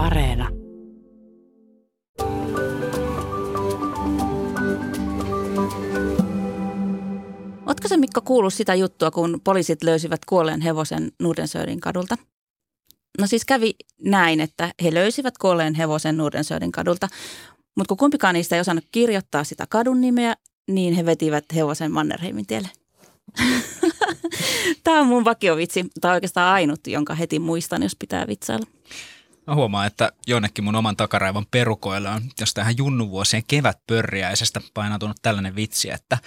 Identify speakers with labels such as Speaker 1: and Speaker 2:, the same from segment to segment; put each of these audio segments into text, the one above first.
Speaker 1: Areena. Oletko se Mikko kuullut sitä juttua, kun poliisit löysivät kuolleen hevosen Nudensöörin kadulta? No siis kävi näin, että he löysivät kuolleen hevosen Nudensöörin kadulta, mutta kun kumpikaan niistä ei osannut kirjoittaa sitä kadun nimeä, niin he vetivät hevosen Mannerheimin tielle. Tämä on mun vakiovitsi. Tämä on oikeastaan ainut, jonka heti muistan, jos pitää vitsailla.
Speaker 2: Mä huomaan, että jonnekin mun oman takaraivan perukoille on jos tähän junnuvuosien kevätpörriäisestä painautunut tällainen vitsi, että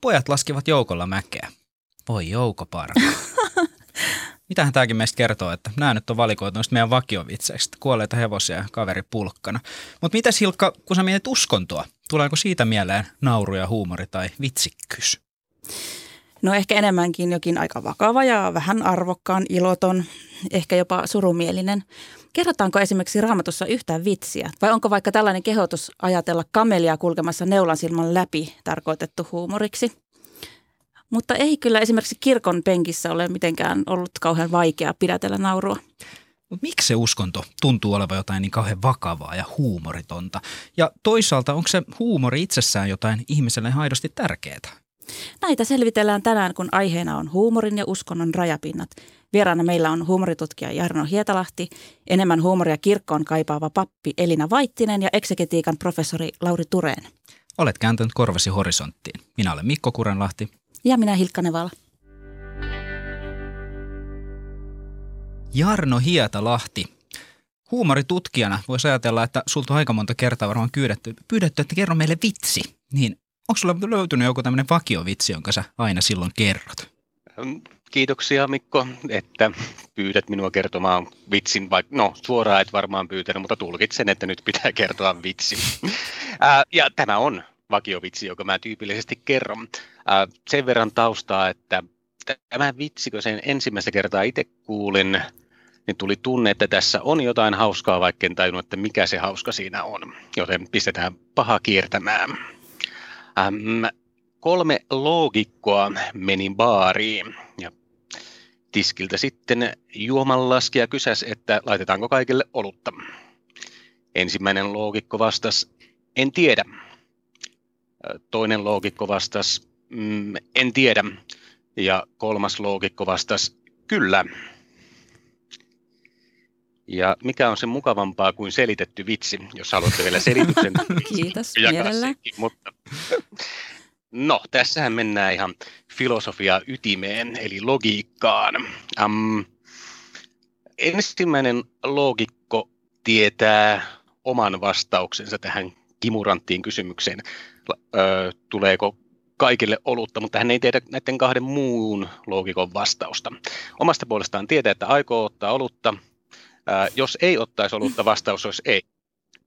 Speaker 2: pojat laskivat joukolla mäkeä. Voi joukoparka. Mitähän tämäkin meistä kertoo, että nämä nyt on valikoitu noista meidän vakiovitseistä, kuolleita hevosia ja kaveri pulkkana. Mutta mitä Silkka, kun sä mietit uskontoa, tuleeko siitä mieleen nauru ja huumori tai vitsikkyys?
Speaker 1: No ehkä enemmänkin jokin aika vakava ja vähän arvokkaan, iloton, ehkä jopa surumielinen. Kerrotaanko esimerkiksi raamatussa yhtään vitsiä? Vai onko vaikka tällainen kehotus ajatella kamelia kulkemassa neulan silman läpi tarkoitettu huumoriksi? Mutta ei kyllä esimerkiksi kirkon penkissä ole mitenkään ollut kauhean vaikea pidätellä naurua.
Speaker 2: Miksi se uskonto tuntuu olevan jotain niin kauhean vakavaa ja huumoritonta? Ja toisaalta onko se huumori itsessään jotain ihmiselle aidosti tärkeää?
Speaker 1: Näitä selvitellään tänään, kun aiheena on huumorin ja uskonnon rajapinnat. Vieraana meillä on huumoritutkija Jarno Hietalahti, enemmän huumoria kirkkoon kaipaava pappi Elina Vaittinen ja eksegetiikan professori Lauri Tureen.
Speaker 2: Olet kääntänyt korvasi horisonttiin. Minä olen Mikko Kurenlahti.
Speaker 1: Ja minä Hilkka Nevala.
Speaker 2: Jarno Hietalahti. Huumoritutkijana voisi ajatella, että sulta on aika monta kertaa varmaan pyydetty, pyydetty, että kerro meille vitsi. Niin onko sulla löytynyt joku tämmöinen vakiovitsi, jonka sä aina silloin kerrot?
Speaker 3: Kiitoksia Mikko, että pyydät minua kertomaan vitsin, vaikka no suoraan et varmaan pyytänyt, mutta tulkitsen, että nyt pitää kertoa vitsi. ja tämä on vakiovitsi, joka mä tyypillisesti kerron. sen verran taustaa, että tämä vitsi, kun sen ensimmäistä kertaa itse kuulin, niin tuli tunne, että tässä on jotain hauskaa, vaikka en tajunnut, että mikä se hauska siinä on. Joten pistetään paha kiertämään. Ähm, kolme loogikkoa meni baariin ja tiskiltä sitten juomanlaskija kysäsi, että laitetaanko kaikille olutta. Ensimmäinen loogikko vastasi, en tiedä. Toinen loogikko vastasi, mm, en tiedä. Ja kolmas loogikko vastasi, kyllä. Ja mikä on se mukavampaa kuin selitetty vitsi, jos haluatte vielä selityksen.
Speaker 1: Kiitos, mielellä.
Speaker 3: Mutta No, tässähän mennään ihan filosofia ytimeen, eli logiikkaan. Um, ensimmäinen loogikko tietää oman vastauksensa tähän kimuranttiin kysymykseen, ö, tuleeko kaikille olutta, mutta hän ei tiedä näiden kahden muun loogikon vastausta. Omasta puolestaan tietää, että aikoo ottaa olutta. Ö, jos ei ottaisi olutta, vastaus olisi ei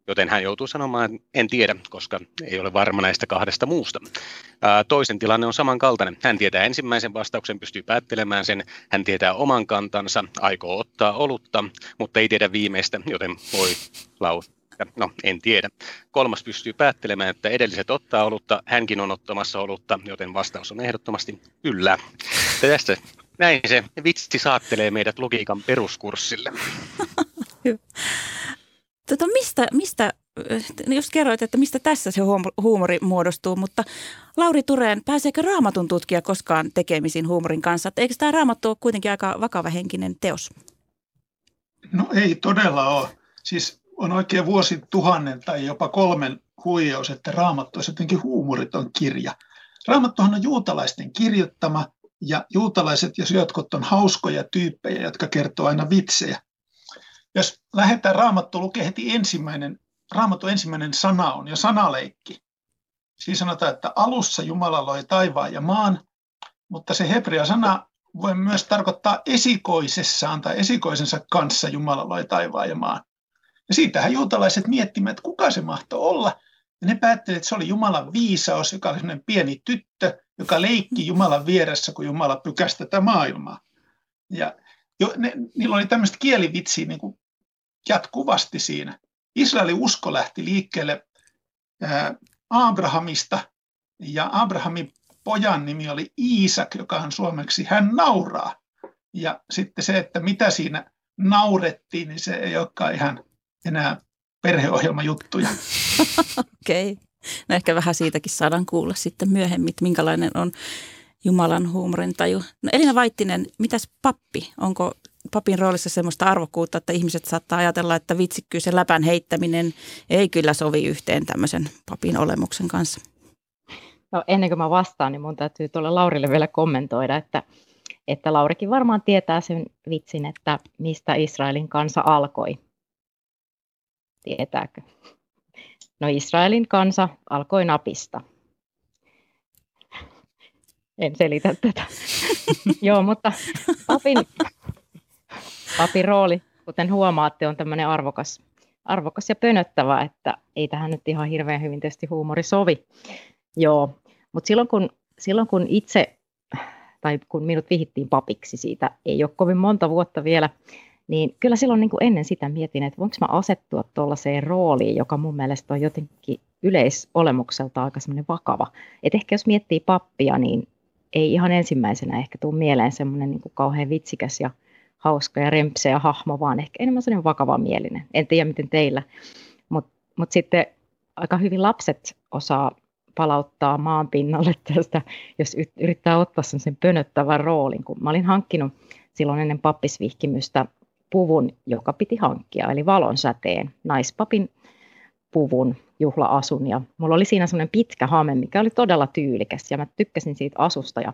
Speaker 3: joten hän joutuu sanomaan, että en tiedä, koska ei ole varma näistä kahdesta muusta. Toisen tilanne on samankaltainen. Hän tietää ensimmäisen vastauksen, pystyy päättelemään sen, hän tietää oman kantansa, aikoo ottaa olutta, mutta ei tiedä viimeistä, joten voi lausua. No, en tiedä. Kolmas pystyy päättelemään, että edelliset ottaa olutta, hänkin on ottamassa olutta, joten vastaus on ehdottomasti kyllä. Ja tästä näin se vitsi saattelee meidät logiikan peruskurssille.
Speaker 1: Tota, mistä, mistä, jos kerroit, että mistä tässä se huumori muodostuu, mutta Lauri Tureen, pääseekö raamatun tutkija koskaan tekemisiin huumorin kanssa? Että eikö tämä raamattu ole kuitenkin aika vakava henkinen teos?
Speaker 4: No ei todella ole. Siis on oikein vuosituhannen tai jopa kolmen huijaus, että raamattu olisi jotenkin huumoriton kirja. Raamattuhan on juutalaisten kirjoittama ja juutalaiset ja syötkot on hauskoja tyyppejä, jotka kertoo aina vitsejä. Jos lähdetään Raamattu lukee heti ensimmäinen, Raamattu ensimmäinen sana on jo sanaleikki. Siinä sanotaan, että alussa Jumala loi taivaan ja maan, mutta se hebrea sana voi myös tarkoittaa esikoisessaan tai esikoisensa kanssa Jumala loi taivaan ja maan. Ja siitähän juutalaiset miettimät, että kuka se mahtoi olla. Ja ne päättelivät, että se oli Jumalan viisaus, joka oli sellainen pieni tyttö, joka leikki Jumalan vieressä, kun Jumala pykäsi tätä maailmaa. Ja jo, ne, niillä oli tämmöistä kielivitsiä niin kuin jatkuvasti siinä. Israelin usko lähti liikkeelle Abrahamista ja Abrahamin pojan nimi oli Iisak, joka on suomeksi hän nauraa. Ja sitten se, että mitä siinä naurettiin, niin se ei olekaan ihan enää perheohjelmajuttuja.
Speaker 1: Okei. Okay. No ehkä vähän siitäkin saadaan kuulla sitten myöhemmin, että minkälainen on Jumalan huumorintaju. No Elina Vaittinen, mitäs pappi? Onko papin roolissa semmoista arvokkuutta, että ihmiset saattaa ajatella, että vitsikkyys ja läpän heittäminen ei kyllä sovi yhteen tämmöisen papin olemuksen kanssa?
Speaker 5: No, ennen kuin mä vastaan, niin mun täytyy tuolla Laurille vielä kommentoida, että, että Laurikin varmaan tietää sen vitsin, että mistä Israelin kansa alkoi. Tietääkö? No Israelin kansa alkoi napista. En selitä tätä. Joo, mutta papin, papin rooli, kuten huomaatte, on tämmöinen arvokas, arvokas ja pönöttävä, että ei tähän nyt ihan hirveän hyvin tietysti huumori sovi. Joo, mutta silloin kun, silloin kun itse, tai kun minut vihittiin papiksi siitä, ei ole kovin monta vuotta vielä, niin kyllä silloin niin kuin ennen sitä mietin, että voinko mä asettua tuollaiseen rooliin, joka mun mielestä on jotenkin yleisolemukselta aika semmoinen vakava. Että ehkä jos miettii pappia, niin ei ihan ensimmäisenä ehkä tule mieleen semmoinen niin kuin kauhean vitsikäs ja hauska ja rempseä hahmo, vaan ehkä enemmän semmoinen vakava mielinen. En tiedä miten teillä, mutta mut sitten aika hyvin lapset osaa palauttaa maan pinnalle tästä, jos yrittää ottaa sen pönöttävän roolin. Kun mä olin hankkinut silloin ennen pappisvihkimystä puvun, joka piti hankkia, eli valonsäteen, naispapin puvun juhla-asun. Ja mulla oli siinä semmoinen pitkä hame, mikä oli todella tyylikäs, ja mä tykkäsin siitä asusta. Ja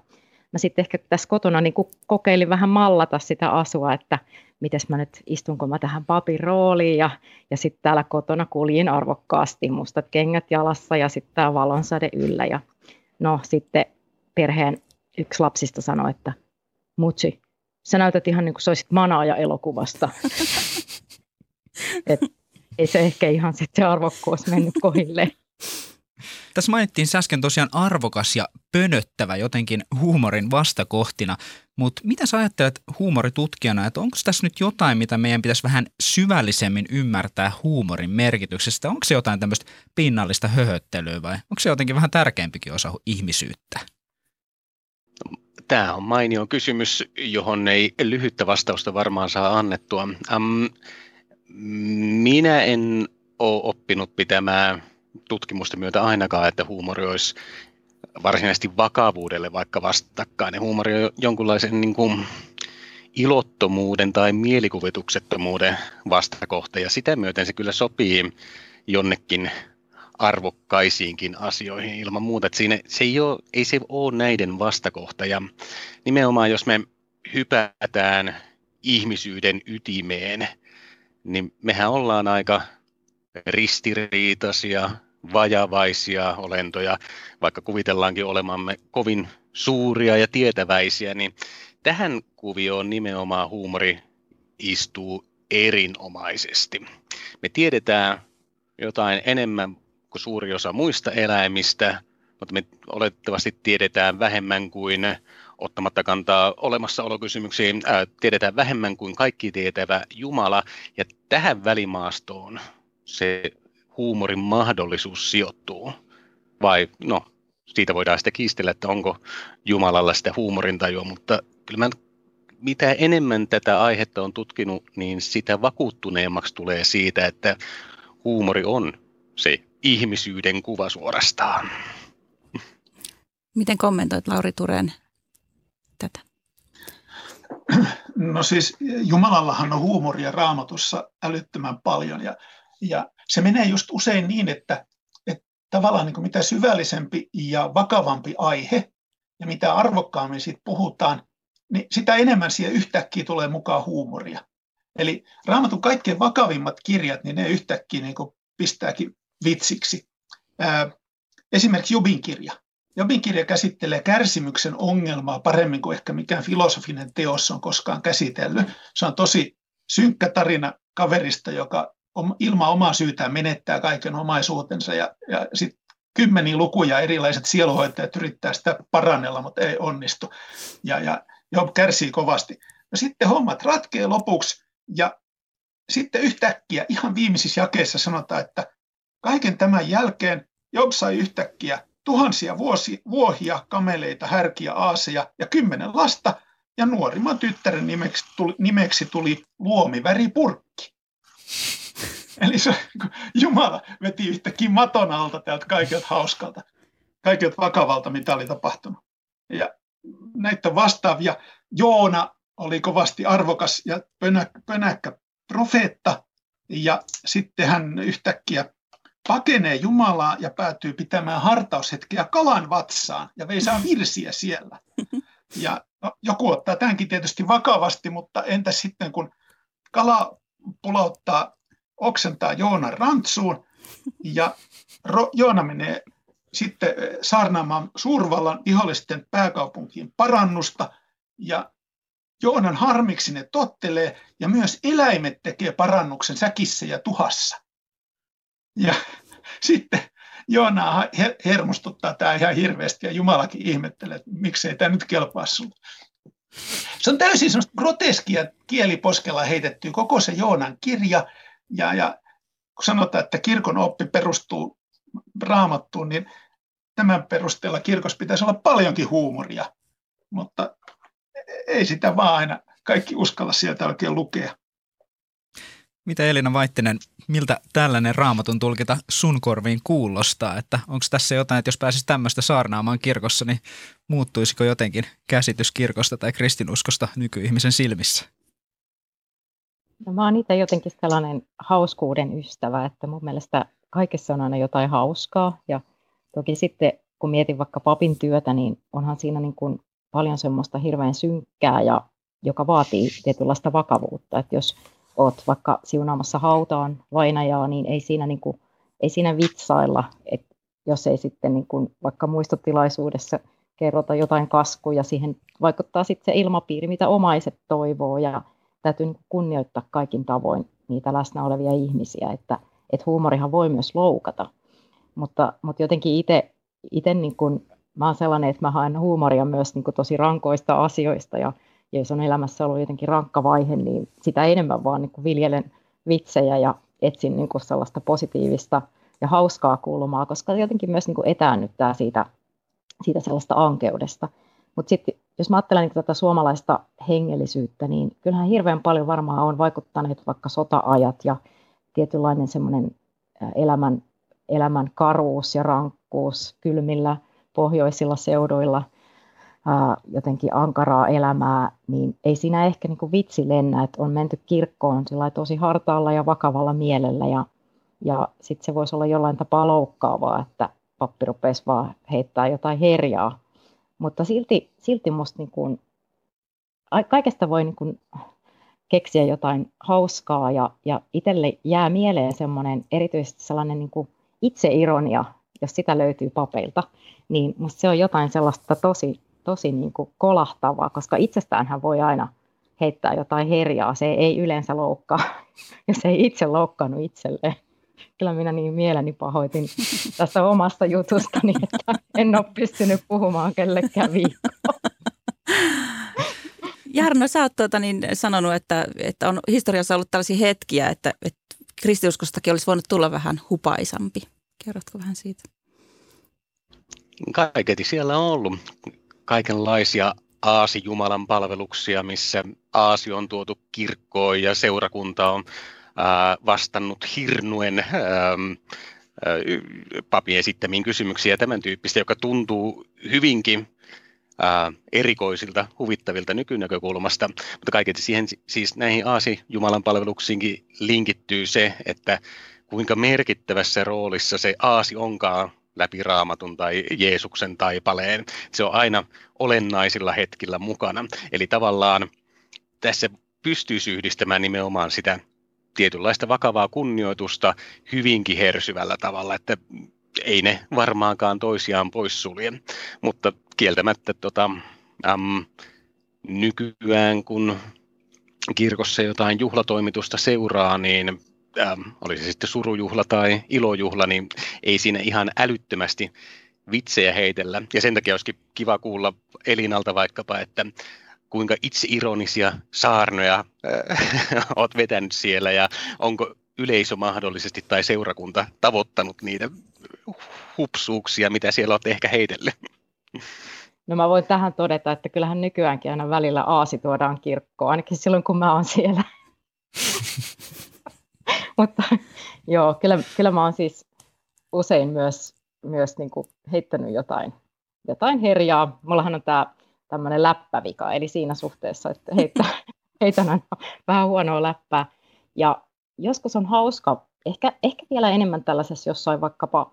Speaker 5: mä sitten ehkä tässä kotona niin kokeilin vähän mallata sitä asua, että miten mä nyt istunko mä tähän papin rooliin. Ja, ja sitten täällä kotona kuljin arvokkaasti, mustat kengät jalassa ja sitten tämä valonsäde yllä. Ja no sitten perheen yksi lapsista sanoi, että Mutsi, sä näytät ihan niin kuin se olisit manaaja elokuvasta. Et ei se ehkä ihan sitten arvokkuus mennyt kohille.
Speaker 2: Tässä mainittiin äsken tosiaan arvokas ja pönöttävä jotenkin huumorin vastakohtina, mutta mitä sä ajattelet huumoritutkijana, että onko tässä nyt jotain, mitä meidän pitäisi vähän syvällisemmin ymmärtää huumorin merkityksestä? Onko se jotain tämmöistä pinnallista höhöttelyä vai onko se jotenkin vähän tärkeämpikin osa ihmisyyttä?
Speaker 3: Tämä on mainio kysymys, johon ei lyhyttä vastausta varmaan saa annettua. Ähm, minä en ole oppinut pitämään tutkimusta myötä ainakaan, että huumori olisi varsinaisesti vakavuudelle vaikka vastakkainen. Huumori on jonkunlaisen niin kuin, ilottomuuden tai mielikuvituksettomuuden vastakohta, ja sitä myöten se kyllä sopii jonnekin arvokkaisiinkin asioihin ilman muuta. Että siinä, se ei, ole, ei se ole näiden vastakohta. Ja nimenomaan jos me hypätään ihmisyyden ytimeen, niin mehän ollaan aika ristiriitaisia, vajavaisia olentoja, vaikka kuvitellaankin olemamme kovin suuria ja tietäväisiä, niin tähän kuvioon nimenomaan huumori istuu erinomaisesti. Me tiedetään jotain enemmän kuin suuri osa muista eläimistä, mutta me olettavasti tiedetään vähemmän kuin ottamatta kantaa olemassaolokysymyksiin, ää, tiedetään vähemmän kuin kaikki tietävä Jumala, ja tähän välimaastoon se huumorin mahdollisuus sijoittuu. Vai no, siitä voidaan sitten kiistellä, että onko Jumalalla sitä huumorintajua, mutta kyllä mä mitä enemmän tätä aihetta on tutkinut, niin sitä vakuuttuneemmaksi tulee siitä, että huumori on se ihmisyyden kuva suorastaan.
Speaker 1: Miten kommentoit Lauri Turen tätä?
Speaker 4: No siis Jumalallahan on huumoria raamatussa älyttömän paljon ja, ja se menee just usein niin, että, että tavallaan niin kuin mitä syvällisempi ja vakavampi aihe ja mitä arvokkaammin siitä puhutaan, niin sitä enemmän siihen yhtäkkiä tulee mukaan huumoria. Eli raamatun kaikkein vakavimmat kirjat, niin ne yhtäkkiä niin kuin pistääkin vitsiksi. Esimerkiksi Jobin kirja. Jobin kirja käsittelee kärsimyksen ongelmaa paremmin kuin ehkä mikään filosofinen teos on koskaan käsitellyt. Se on tosi synkkä tarina kaverista, joka ilman omaa syytään menettää kaiken omaisuutensa ja, ja sitten kymmeniä lukuja erilaiset sieluhoitajat yrittää sitä parannella, mutta ei onnistu. Ja, ja Job kärsii kovasti. No sitten hommat ratkee lopuksi ja sitten yhtäkkiä ihan viimeisissä jakeissa sanotaan, että kaiken tämän jälkeen Job sai yhtäkkiä tuhansia vuosi, vuohia, kameleita, härkiä, aaseja ja kymmenen lasta, ja nuorimman tyttären nimeksi tuli, nimeksi tuli luomiväripurkki. Eli se, Jumala veti yhtäkkiä maton alta täältä kaikilta hauskalta, kaikilta vakavalta, mitä oli tapahtunut. Ja näitä vastaavia. Joona oli kovasti arvokas ja pönäkkä, pönäkkä profeetta, ja sitten hän yhtäkkiä pakenee Jumalaa ja päätyy pitämään hartaushetkeä kalan vatsaan ja veisaa virsiä siellä. Ja no, joku ottaa tämänkin tietysti vakavasti, mutta entä sitten kun kala pulauttaa, oksentaa Joonan rantsuun ja Ro, Joona menee sitten eh, saarnaamaan suurvallan vihollisten pääkaupunkiin parannusta ja Joonan harmiksi ne tottelee ja myös eläimet tekee parannuksen säkissä ja tuhassa. Ja sitten Joona hermostuttaa tämä ihan hirveästi ja Jumalakin ihmettelee, että miksei tämä nyt kelpaa sinulle. Se on täysin semmoista groteskia kieliposkella heitettyä koko se Joonan kirja. Ja, ja kun sanotaan, että kirkon oppi perustuu raamattuun, niin tämän perusteella kirkossa pitäisi olla paljonkin huumoria. Mutta ei sitä vaan aina kaikki uskalla sieltä oikein lukea.
Speaker 2: Mitä Elina Vaittinen, miltä tällainen raamatun tulkita sun korviin kuulostaa? Että onko tässä jotain, että jos pääsisi tämmöistä saarnaamaan kirkossa, niin muuttuisiko jotenkin käsitys kirkosta tai kristinuskosta nykyihmisen silmissä?
Speaker 5: No, mä oon itse jotenkin sellainen hauskuuden ystävä, että mun mielestä kaikessa on aina jotain hauskaa. Ja toki sitten, kun mietin vaikka papin työtä, niin onhan siinä niin kuin paljon semmoista hirveän synkkää ja joka vaatii tietynlaista vakavuutta. Että jos oot vaikka siunaamassa hautaan vainajaa, niin ei siinä, niin kuin, ei siinä vitsailla, että jos ei sitten niin kuin, vaikka muistotilaisuudessa kerrota jotain kaskuja, siihen vaikuttaa sitten se ilmapiiri, mitä omaiset toivoo ja täytyy niin kunnioittaa kaikin tavoin niitä läsnä olevia ihmisiä, että, että huumorihan voi myös loukata, mutta, mutta jotenkin itse, itse niin kuin, mä oon sellainen, että mä haen huumoria myös niin kuin tosi rankoista asioista ja ja jos on elämässä ollut jotenkin rankka vaihe, niin sitä enemmän vaan niin kuin viljelen vitsejä ja etsin niin kuin sellaista positiivista ja hauskaa kulmaa, koska jotenkin myös niin kuin etäännyttää siitä, siitä sellaista ankeudesta. Mutta sitten jos mä ajattelen niin tätä suomalaista hengellisyyttä, niin kyllähän hirveän paljon varmaan on vaikuttaneet vaikka sota-ajat ja tietynlainen semmoinen elämän, elämän karuus ja rankkuus kylmillä pohjoisilla seuduilla – jotenkin ankaraa elämää, niin ei siinä ehkä niin kuin vitsi lennä, että on menty kirkkoon tosi hartaalla ja vakavalla mielellä ja, ja sitten se voisi olla jollain tapaa loukkaavaa, että pappi rupesi vaan heittää jotain herjaa. Mutta silti, silti musta niin kuin, kaikesta voi niin kuin keksiä jotain hauskaa ja, ja itselle jää mieleen semmoinen erityisesti sellainen niin kuin itseironia, jos sitä löytyy papeilta, niin musta se on jotain sellaista tosi tosi niin kuin kolahtavaa, koska itsestäänhän voi aina heittää jotain herjaa. Se ei yleensä loukkaa, jos ei itse loukkaannut itselleen. Kyllä minä niin mieleni pahoitin tästä omasta jutustani, että en ole pystynyt puhumaan kellekään viikkoa.
Speaker 1: Jarno, sä oot tuota, niin, sanonut, että, että on historiassa ollut tällaisia hetkiä, että, että kristiuskostakin olisi voinut tulla vähän hupaisampi. Kerrotko vähän siitä?
Speaker 3: Kaiketi siellä on ollut kaikenlaisia Aasi Jumalan palveluksia, missä Aasi on tuotu kirkkoon ja seurakunta on ää, vastannut hirnuen ää, papin esittämiin kysymyksiä ja tämän tyyppistä, joka tuntuu hyvinkin ää, erikoisilta, huvittavilta nykynäkökulmasta, mutta kaiketi siihen, siis näihin Aasi Jumalan palveluksiinkin linkittyy se, että kuinka merkittävässä roolissa se Aasi onkaan läpi raamatun tai Jeesuksen taipaleen. Se on aina olennaisilla hetkillä mukana. Eli tavallaan tässä pystyy yhdistämään nimenomaan sitä tietynlaista vakavaa kunnioitusta hyvinkin hersyvällä tavalla, että ei ne varmaankaan toisiaan poissulje. Mutta kieltämättä tota, äm, nykyään, kun kirkossa jotain juhlatoimitusta seuraa, niin ähm, oli se sitten surujuhla tai ilojuhla, niin ei siinä ihan älyttömästi vitsejä heitellä. Ja sen takia olisikin kiva kuulla Elinalta vaikkapa, että kuinka itse ironisia saarnoja äh, olet vetänyt siellä ja onko yleisö mahdollisesti tai seurakunta tavoittanut niitä hupsuuksia, mitä siellä olet ehkä heitellyt?
Speaker 5: No mä voin tähän todeta, että kyllähän nykyäänkin aina välillä aasi tuodaan kirkkoon, ainakin silloin kun mä oon siellä. Mutta Joo, kyllä, kyllä mä oon siis usein myös, myös niin kuin heittänyt jotain, jotain herjaa. Mullahan on tämä tämmöinen läppävika, eli siinä suhteessa, että heittä, heitän aina vähän huonoa läppää. Ja joskus on hauska, ehkä, ehkä vielä enemmän tällaisessa jossain vaikkapa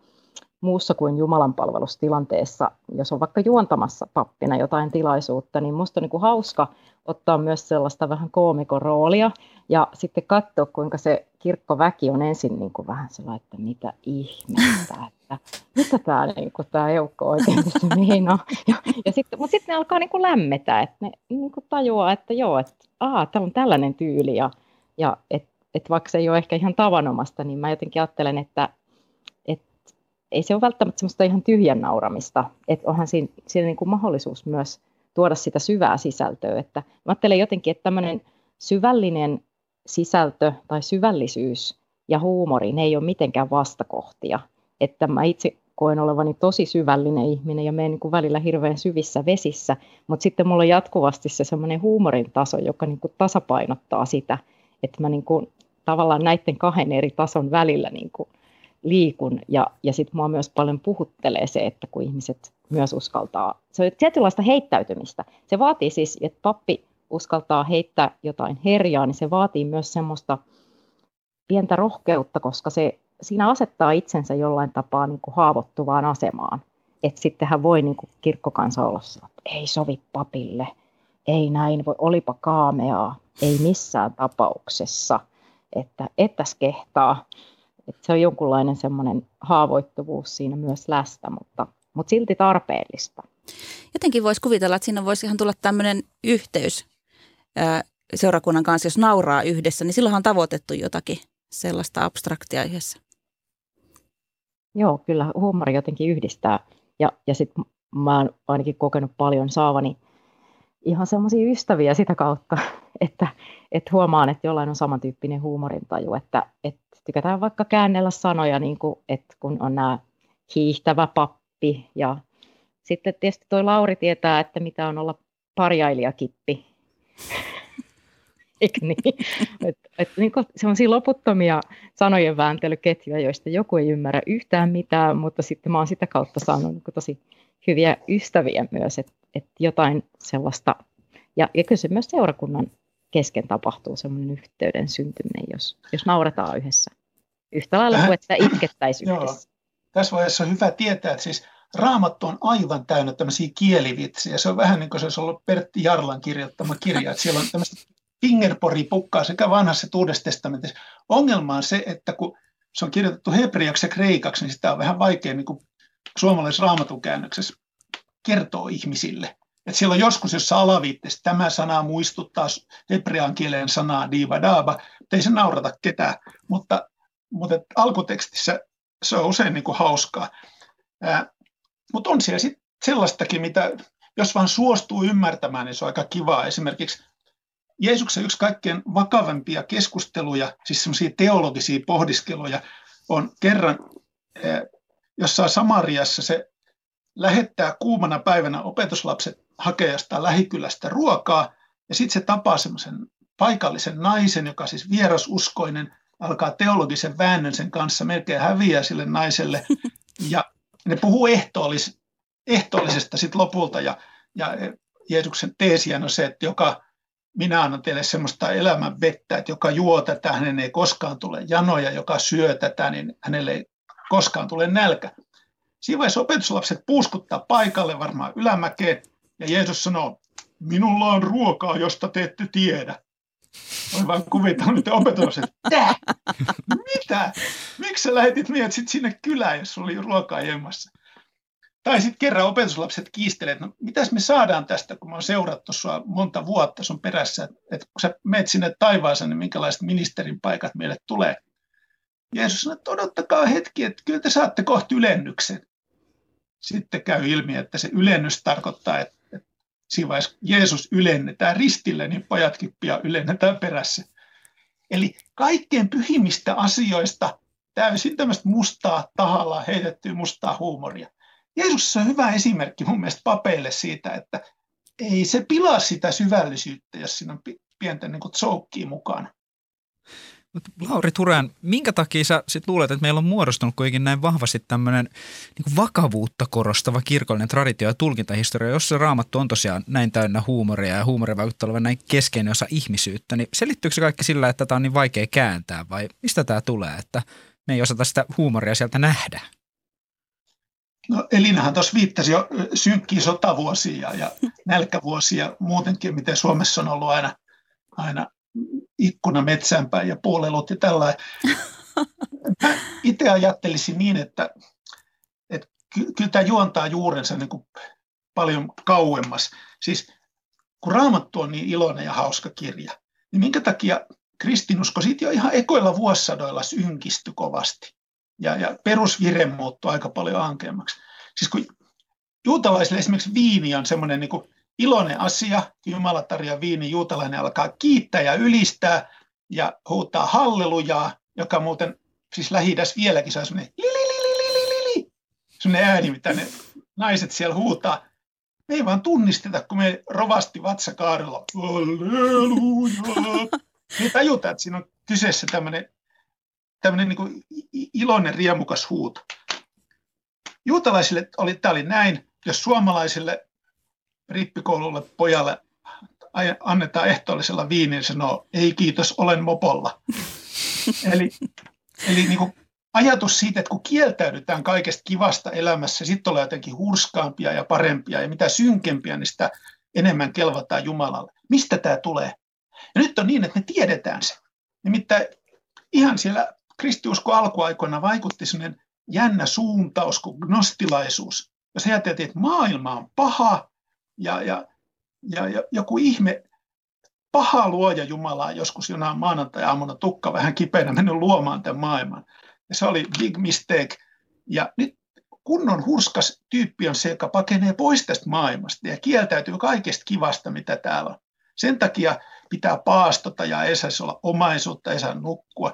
Speaker 5: muussa kuin Jumalan palvelustilanteessa, jos on vaikka juontamassa pappina jotain tilaisuutta, niin minusta on niin kuin hauska ottaa myös sellaista vähän koomikon roolia ja sitten katsoa, kuinka se kirkkoväki on ensin niin kuin vähän sellainen, että mitä ihmettä, että mitä tämä, niin kuin, tämä eukko oikein tässä meinaa. Ja, ja sitten, mutta sitten ne alkaa niin kuin lämmetä, että ne niin kuin tajuaa, että joo, että aa, tämä on tällainen tyyli ja, ja että et vaikka se ei ole ehkä ihan tavanomasta, niin mä jotenkin ajattelen, että ei se ole välttämättä semmoista ihan tyhjän nauramista, että onhan siinä, siinä niin kuin mahdollisuus myös tuoda sitä syvää sisältöä. Että mä ajattelen jotenkin, että tämmöinen syvällinen sisältö tai syvällisyys ja huumori, ne ei ole mitenkään vastakohtia. Että mä itse koen olevani tosi syvällinen ihminen ja menen niin välillä hirveän syvissä vesissä, mutta sitten mulla on jatkuvasti se semmoinen huumorin taso, joka niin kuin tasapainottaa sitä, että mä niin kuin tavallaan näiden kahden eri tason välillä niin kuin liikun ja, ja sitten mua myös paljon puhuttelee se, että kun ihmiset myös uskaltaa, se on tietynlaista heittäytymistä. Se vaatii siis, että pappi uskaltaa heittää jotain herjaa, niin se vaatii myös semmoista pientä rohkeutta, koska se siinä asettaa itsensä jollain tapaa niin kuin haavoittuvaan asemaan. Että sitten hän voi niin kuin kirkkokansa olla että ei sovi papille, ei näin voi, olipa kaameaa, ei missään tapauksessa, että ettäs kehtaa. Että se on jonkunlainen semmoinen haavoittuvuus siinä myös läsnä, mutta, mutta silti tarpeellista.
Speaker 1: Jotenkin voisi kuvitella, että siinä voisi ihan tulla tämmöinen yhteys seurakunnan kanssa, jos nauraa yhdessä, niin silloin on tavoitettu jotakin sellaista abstraktia yhdessä.
Speaker 5: Joo, kyllä huumori jotenkin yhdistää. Ja, ja sitten mä oon ainakin kokenut paljon saavani ihan semmoisia ystäviä sitä kautta, että, että huomaan, että jollain on samantyyppinen huumorintaju, että, että tykätään vaikka käännellä sanoja, niin kuin, että kun on nämä hiihtävä pappi ja sitten tietysti toi Lauri tietää, että mitä on olla parjailijakippi. Eikö niin? Et, et, niin sellaisia loputtomia sanojen vääntelyketjuja, joista joku ei ymmärrä yhtään mitään, mutta sitten mä oon sitä kautta saanut niin tosi hyviä ystäviä myös, että et jotain sellaista, ja, ja kyllä se myös seurakunnan kesken tapahtuu semmoinen yhteyden syntyminen, jos, jos nauretaan yhdessä. Yhtä lailla kuin että itkettäisiin yhdessä.
Speaker 4: Tässä vaiheessa on hyvä tietää, että siis Raamattu on aivan täynnä tämmöisiä kielivitsejä. Se on vähän niin kuin se olisi ollut Pertti Jarlan kirjoittama kirja. Että siellä on tämmöistä fingerpori-pukkaa sekä vanhassa että uudessa testamentissa. Ongelma on se, että kun se on kirjoitettu hebreaksi ja kreikaksi, niin sitä on vähän vaikea niin kuin suomalaisessa raamatun käännöksessä kertoa ihmisille. Että siellä on joskus, jossa alaviitteessä tämä sana muistuttaa hebrean kielen sanaa divadaba, mutta ei se naurata ketään. Mutta, mutta alkutekstissä se on usein niin kuin hauskaa. Ää, mutta on siellä sitten sellaistakin, mitä jos vaan suostuu ymmärtämään, niin se on aika kivaa. Esimerkiksi Jeesuksen yksi kaikkein vakavimpia keskusteluja, siis semmoisia teologisia pohdiskeluja, on kerran jossain Samariassa se lähettää kuumana päivänä opetuslapset hakea lähikylästä ruokaa, ja sitten se tapaa semmoisen paikallisen naisen, joka siis vierasuskoinen, alkaa teologisen väännön sen kanssa, melkein häviää sille naiselle, ja ne puhuu ehtoollis, ehtoollisesta sitten lopulta, ja, ja Jeesuksen teesiä on se, että joka, minä annan teille semmoista elämän vettä, että joka juo tätä, hänen ei koskaan tule janoja, joka syö tätä, niin hänelle ei koskaan tule nälkä. Siinä vaiheessa opetuslapset puuskuttaa paikalle varmaan ylämäkeen, ja Jeesus sanoo, minulla on ruokaa, josta te ette tiedä. Olen vaan kuvittanut nyt opetuslapset, että mitä? Miksi sä lähetit meidät sitten sinne kylään, jos oli ruokaa jemmassa? Tai sitten kerran opetuslapset kiistelee, että no, mitäs me saadaan tästä, kun me on seurattu sua monta vuotta sun perässä, että kun sä menet sinne taivaaseen, niin minkälaiset ministerin paikat meille tulee. Jeesus sanoi, että odottakaa hetki, että kyllä te saatte kohta ylennyksen. Sitten käy ilmi, että se ylennys tarkoittaa, että, siinä vaiheessa Jeesus ylennetään ristille, niin pojatkin pian ylennetään perässä. Eli kaikkein pyhimmistä asioista täysin tämmöistä mustaa tahalla heitettyä mustaa huumoria. Jeesus on hyvä esimerkki mun mielestä papeille siitä, että ei se pilaa sitä syvällisyyttä, jos siinä on pientä niin tsoukkiä mukana.
Speaker 2: Lauri Turan, minkä takia sä sit luulet, että meillä on muodostunut kuitenkin näin vahvasti tämmöinen niin vakavuutta korostava kirkollinen traditio ja tulkintahistoria, jossa raamattu on tosiaan näin täynnä huumoria ja huumori vaikuttaa olevan näin keskeinen osa ihmisyyttä, niin selittyykö se kaikki sillä, että tämä on niin vaikea kääntää vai mistä tämä tulee, että me ei osata sitä huumoria sieltä nähdä?
Speaker 4: No Elinahan tuossa viittasi jo synkkiä sotavuosia ja nälkävuosia muutenkin, miten Suomessa on ollut aina, aina ikkuna metsänpäin ja puolelut ja tällainen. itse ajattelisin niin, että, että ky- kyllä tämä juontaa juurensa niin kuin paljon kauemmas. Siis kun Raamattu on niin iloinen ja hauska kirja, niin minkä takia kristinusko siitä jo ihan ekoilla vuosisadoilla synkistyi kovasti. Ja, ja perusvire muuttui aika paljon ankeammaksi. Siis kun juutalaisille esimerkiksi viini on semmoinen niin iloinen asia, Jumala tarjoaa viini, juutalainen alkaa kiittää ja ylistää ja huutaa hallelujaa, joka muuten siis lähi vieläkin saa li, li, li, li, li, semmoinen ääni, mitä ne naiset siellä huutaa. Me ei vaan tunnisteta, kun me rovasti vatsakaarella, halleluja. Me tajutaan, että siinä on kyseessä tämmöinen, tämmöinen niin iloinen, riemukas huuto. Juutalaisille oli, tämä oli näin, jos suomalaisille rippikoululle pojalle annetaan ehtoollisella viiniin, sanoo, ei kiitos, olen mopolla. eli eli niin kuin ajatus siitä, että kun kieltäydytään kaikesta kivasta elämässä, sitten ollaan jotenkin hurskaampia ja parempia ja mitä synkempiä, niin sitä enemmän kelvataan Jumalalle. Mistä tämä tulee? Ja nyt on niin, että me tiedetään se. Nimittäin ihan siellä kristiusko alkuaikoina vaikutti sellainen jännä suuntaus kuin gnostilaisuus. Ja se ajateltiin, että maailma on paha ja, ja, ja, ja joku ihme paha luoja Jumalaa joskus jonain maanantai-aamuna tukka vähän kipeänä mennyt luomaan tämän maailman. Ja se oli big mistake. Ja nyt kunnon hurskas tyyppi on se, joka pakenee pois tästä maailmasta ja kieltäytyy kaikesta kivasta, mitä täällä on. Sen takia pitää paastota ja ei saisi olla omaisuutta, ei saa nukkua.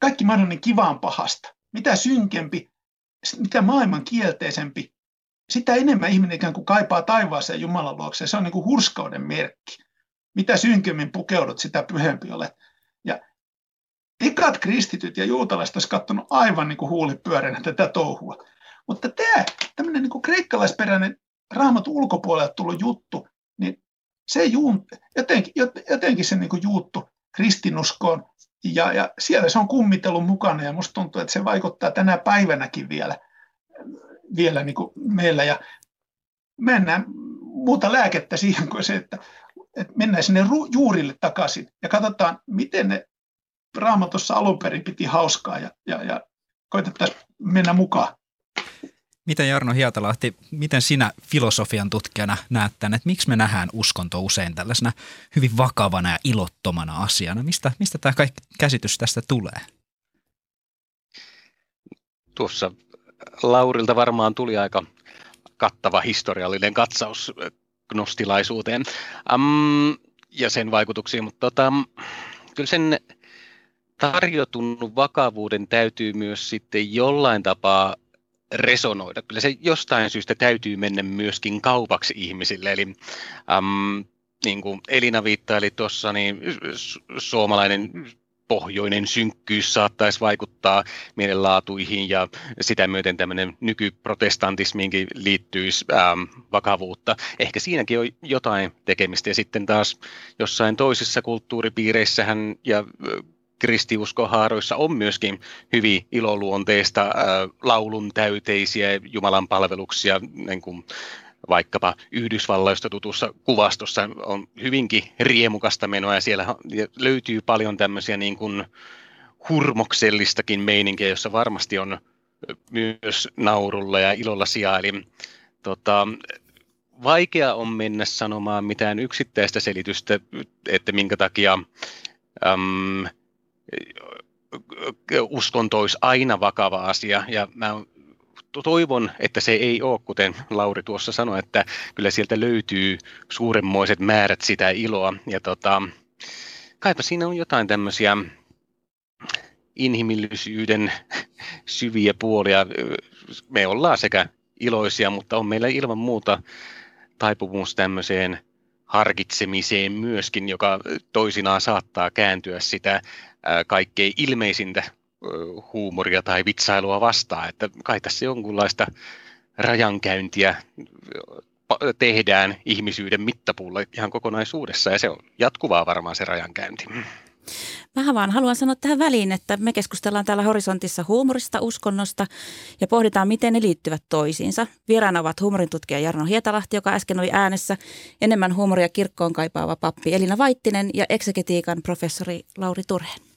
Speaker 4: Kaikki mahdollinen kivaan pahasta. Mitä synkempi, mitä maailman kielteisempi, sitä enemmän ihminen ikään kuin kaipaa taivaaseen Jumalan luokse. Se on niin kuin hurskauden merkki. Mitä synkemmin pukeudut, sitä pyhempi olet. Ja ekat kristityt ja juutalaiset olisivat katsonut aivan niin kuin huulipyöränä tätä touhua. Mutta tämä tämmöinen niin kuin kreikkalaisperäinen raamat ulkopuolelle tullut juttu, niin se juun, jotenkin, jotenkin se niin kuin juuttu kristinuskoon ja, ja siellä se on kummitellut mukana ja musta tuntuu, että se vaikuttaa tänä päivänäkin vielä, vielä niin kuin meillä ja mennään muuta lääkettä siihen kuin se, että, että mennään sinne juurille takaisin ja katsotaan, miten ne raamatussa alun perin piti hauskaa ja, ja, ja koitettaisiin mennä mukaan.
Speaker 2: Miten Jarno Hietalahti, miten sinä filosofian tutkijana näet tämän, että miksi me nähdään uskonto usein tällaisena hyvin vakavana ja ilottomana asiana? Mistä, mistä tämä kaikki käsitys tästä tulee?
Speaker 3: Tuossa Laurilta varmaan tuli aika kattava historiallinen katsaus gnostilaisuuteen um, ja sen vaikutuksiin, mutta tota, kyllä sen tarjotun vakavuuden täytyy myös sitten jollain tapaa resonoida. Kyllä se jostain syystä täytyy mennä myöskin kaupaksi ihmisille. Eli äm, niin kuin Elina viittaili tuossa, niin suomalainen pohjoinen synkkyys saattaisi vaikuttaa mielenlaatuihin ja sitä myöten tämmöinen nykyprotestantismiinkin liittyisi ähm, vakavuutta. Ehkä siinäkin on jotain tekemistä ja sitten taas jossain toisissa kulttuuripiireissähän ja kristiuskohaaroissa on myöskin hyvin iloluonteista äh, laulun täyteisiä Jumalan palveluksia, niin kuin vaikkapa Yhdysvalloista tutussa kuvastossa on hyvinkin riemukasta menoa ja siellä löytyy paljon tämmöisiä niin kuin hurmoksellistakin meininkiä, jossa varmasti on myös naurulla ja ilolla sijaa. Eli tota, vaikea on mennä sanomaan mitään yksittäistä selitystä, että minkä takia äm, uskonto olisi aina vakava asia. Ja mä toivon, että se ei ole, kuten Lauri tuossa sanoi, että kyllä sieltä löytyy suuremmoiset määrät sitä iloa. Ja tota, kaipa siinä on jotain tämmöisiä inhimillisyyden syviä puolia. Me ollaan sekä iloisia, mutta on meillä ilman muuta taipumus tämmöiseen harkitsemiseen myöskin, joka toisinaan saattaa kääntyä sitä kaikkein ilmeisintä huumoria tai vitsailua vastaan, että kai tässä jonkunlaista rajankäyntiä tehdään ihmisyyden mittapuulla ihan kokonaisuudessa ja se on jatkuvaa varmaan se rajankäynti.
Speaker 1: Vähän vaan haluan sanoa tähän väliin, että me keskustellaan täällä horisontissa huumorista, uskonnosta ja pohditaan, miten ne liittyvät toisiinsa. Vieraana ovat huumorintutkija Jarno Hietalahti, joka äsken oli äänessä, enemmän huumoria kirkkoon kaipaava pappi Elina Vaittinen ja eksegetiikan professori Lauri Turhen.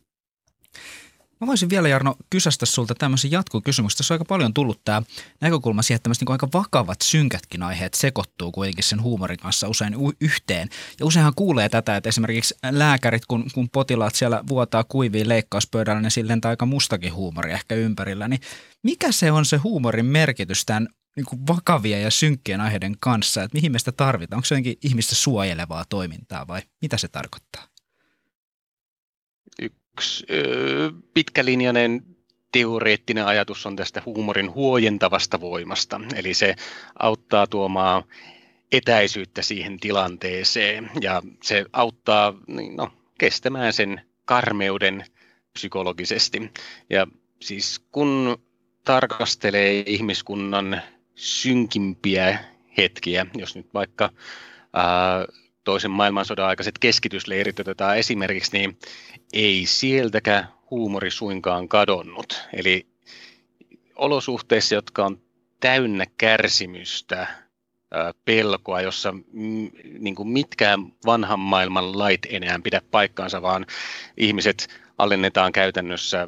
Speaker 2: Mä voisin vielä Jarno kysästä sulta tämmöisen jatkokysymyksen. Tässä on aika paljon tullut tämä näkökulma siihen, että niin aika vakavat, synkätkin aiheet sekoittuu kuitenkin sen huumorin kanssa usein yhteen. Ja useinhan kuulee tätä, että esimerkiksi lääkärit, kun, kun potilaat siellä vuotaa kuiviin leikkauspöydällä, niin silleen aika mustakin huumori ehkä ympärillä. Niin mikä se on se huumorin merkitys tämän niin kuin vakavia ja synkkien aiheiden kanssa, että mihin me sitä tarvitaan? Onko se jotenkin ihmistä suojelevaa toimintaa vai mitä se tarkoittaa?
Speaker 3: Yksi pitkälinjainen teoreettinen ajatus on tästä huumorin huojentavasta voimasta. Eli se auttaa tuomaan etäisyyttä siihen tilanteeseen ja se auttaa niin, no, kestämään sen karmeuden psykologisesti. Ja siis kun tarkastelee ihmiskunnan synkimpiä hetkiä, jos nyt vaikka ää, toisen maailmansodan aikaiset keskitysleirit otetaan esimerkiksi, niin ei sieltäkään huumori suinkaan kadonnut. Eli olosuhteissa, jotka on täynnä kärsimystä, pelkoa, jossa niin kuin mitkään vanhan maailman lait enää pidä paikkaansa, vaan ihmiset alennetaan käytännössä